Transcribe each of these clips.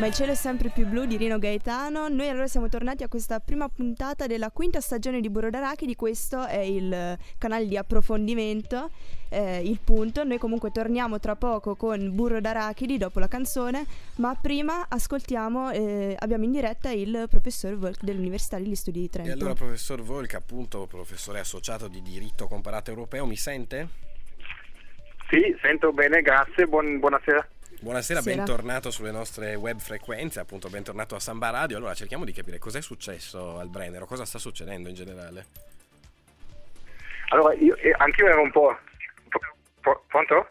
Ma il cielo è sempre più blu di Rino Gaetano. Noi allora siamo tornati a questa prima puntata della quinta stagione di Burro d'Arachidi. Questo è il canale di approfondimento, eh, il punto. Noi comunque torniamo tra poco con Burro d'Arachidi dopo la canzone, ma prima ascoltiamo, eh, abbiamo in diretta il professor Volk dell'Università degli Studi di Trento. E allora professor Volk, appunto professore associato di diritto comparato europeo, mi sente? Sì, sento bene, grazie, Buon, buonasera. Buonasera, Sera. bentornato sulle nostre web frequenze, appunto bentornato a Samba Radio. Allora cerchiamo di capire cos'è successo al Brennero, cosa sta succedendo in generale. Allora, io, eh, anch'io ero un po'... pronto?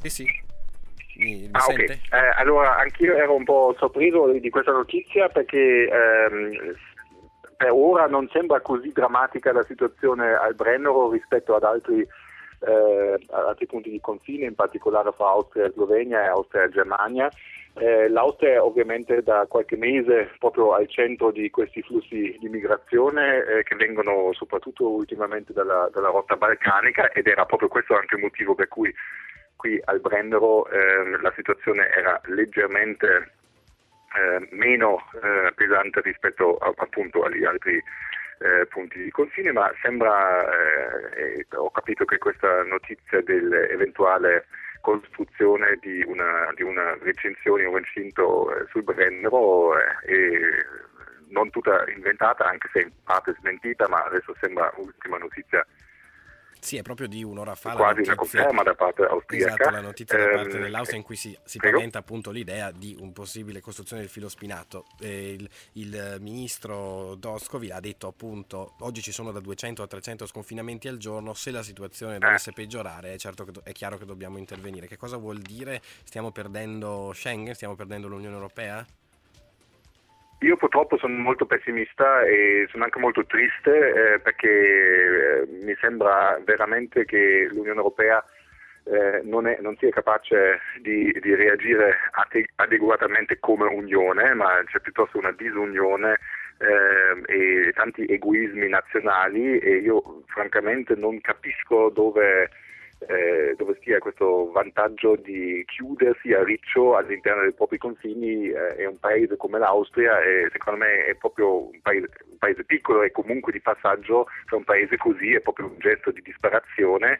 Sì, sì. Mi, mi ah, ok. Eh, allora, anch'io ero un po' sorpreso di questa notizia perché ehm, per ora non sembra così drammatica la situazione al Brennero rispetto ad altri eh, altri punti di confine, in particolare fra Austria e Slovenia e Austria e Germania. Eh, L'Austria è ovviamente da qualche mese proprio al centro di questi flussi di migrazione eh, che vengono soprattutto ultimamente dalla, dalla, rotta balcanica ed era proprio questo anche il motivo per cui qui al Brennero ehm, la situazione era leggermente eh, meno eh, pesante rispetto a, appunto agli altri eh, punti di confine, ma sembra, eh, ho capito che questa notizia dell'eventuale costruzione di una, di una recinzione, un recinto eh, sul Brennero eh, non tutta inventata, anche se in parte smentita, ma adesso sembra l'ultima notizia sì, è proprio di un'ora fa. Quasi una conferma da parte austriaca. Esatto, la notizia da parte ehm, dell'Austria in cui si, si paventa appunto l'idea di un possibile costruzione del filo spinato. Il, il, ministro Doscovi ha detto appunto oggi ci sono da 200 a 300 sconfinamenti al giorno, se la situazione dovesse eh. peggiorare è, certo che, è chiaro che dobbiamo intervenire. Che cosa vuol dire? Stiamo perdendo Schengen? Stiamo perdendo l'Unione Europea? Io purtroppo sono molto pessimista e sono anche molto triste eh, perché eh, mi sembra veramente che l'Unione Europea eh, non, è, non, sia capace di, di reagire adeguatamente come Unione, ma c'è piuttosto una disunione eh, e tanti egoismi nazionali e io francamente non capisco dove eh, dove stia questo vantaggio di chiudersi a riccio all'interno dei propri confini eh, è un paese come l'Austria e secondo me è proprio un paese, un paese piccolo e comunque di passaggio tra un paese così è proprio un gesto di disperazione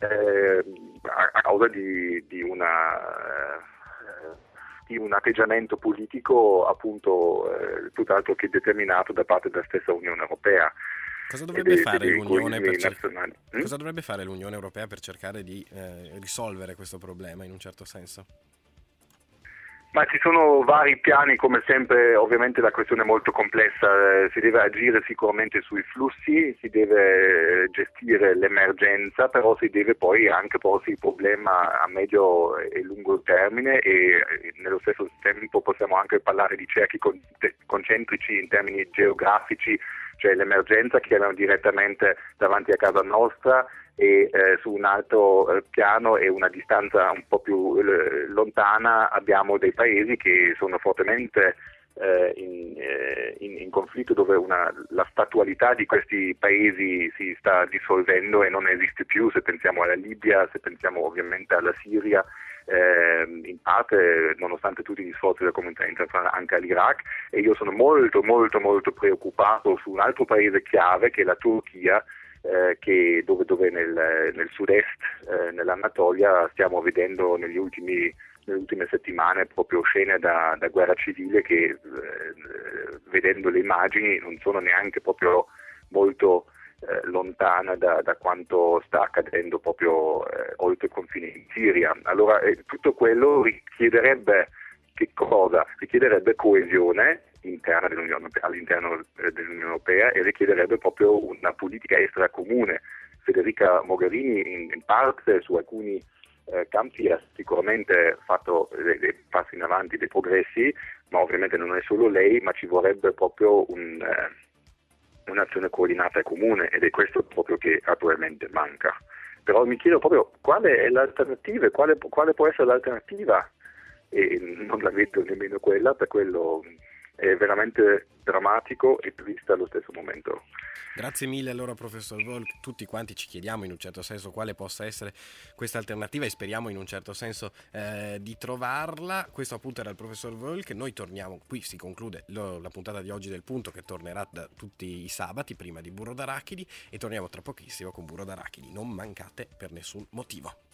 eh, a, a, causa di, di una eh, di un atteggiamento politico appunto eh, tutt'altro che determinato da parte della stessa Unione Europea. Cosa dovrebbe, fare dei cer- hm? Cosa dovrebbe, fare l'Unione Europea per cercare di eh, risolvere questo problema in un certo senso? Ma ci sono vari piani, come sempre, ovviamente la questione è molto complessa, eh, si deve agire sicuramente sui flussi, si deve gestire l'emergenza, però si deve poi anche porsi il problema a medio e lungo termine e nello stesso tempo possiamo anche parlare di cerchi concentrici in termini geografici cioè l'emergenza che erano direttamente davanti a casa nostra e eh, su un altro eh, piano e una distanza un po' più eh, lontana abbiamo dei paesi che sono fortemente eh, in, eh, in, in, conflitto dove una, la statualità di questi paesi si sta dissolvendo e non esiste più, se pensiamo alla Libia, se pensiamo ovviamente alla Siria, eh, in parte nonostante tutti gli sforzi della comunità internazionale anche all'Iraq e io sono molto molto molto preoccupato su un altro paese chiave che è la Turchia eh, che dove, dove nel, nel sud-est, eh, nell'Anatolia, stiamo vedendo negli ultimi, nelle ultime settimane proprio scene da, da guerra civile che eh, vedendo le immagini non sono neanche proprio molto eh, lontana da, da, quanto sta accadendo proprio eh, oltre i confini in Siria. Allora eh, tutto quello richiederebbe che cosa? Richiederebbe coesione dell'Unione, all'interno eh, dell'Unione Europea e richiederebbe proprio una politica estera comune. Federica Mogherini in, in parte su alcuni eh, campi ha sicuramente fatto dei, dei, passi in avanti, dei progressi, ma ovviamente non è solo lei, ma ci vorrebbe proprio un, eh, un'azione coordinata e comune ed è questo proprio che attualmente manca. Però mi chiedo proprio quale è l'alternativa, quale, quale può essere l'alternativa e non la vedo nemmeno quella, per quello è veramente drammatico e triste allo stesso momento. Grazie mille allora professor Volk, tutti quanti ci chiediamo in un certo senso quale possa essere questa alternativa e speriamo in un certo senso eh, di trovarla. Questo appunto era il professor Volk, noi torniamo, qui si conclude lo, la puntata di oggi del punto che tornerà tutti i sabati prima di Burro d'Arachidi e torniamo tra pochissimo con Burro d'Arachidi, non mancate per nessun motivo.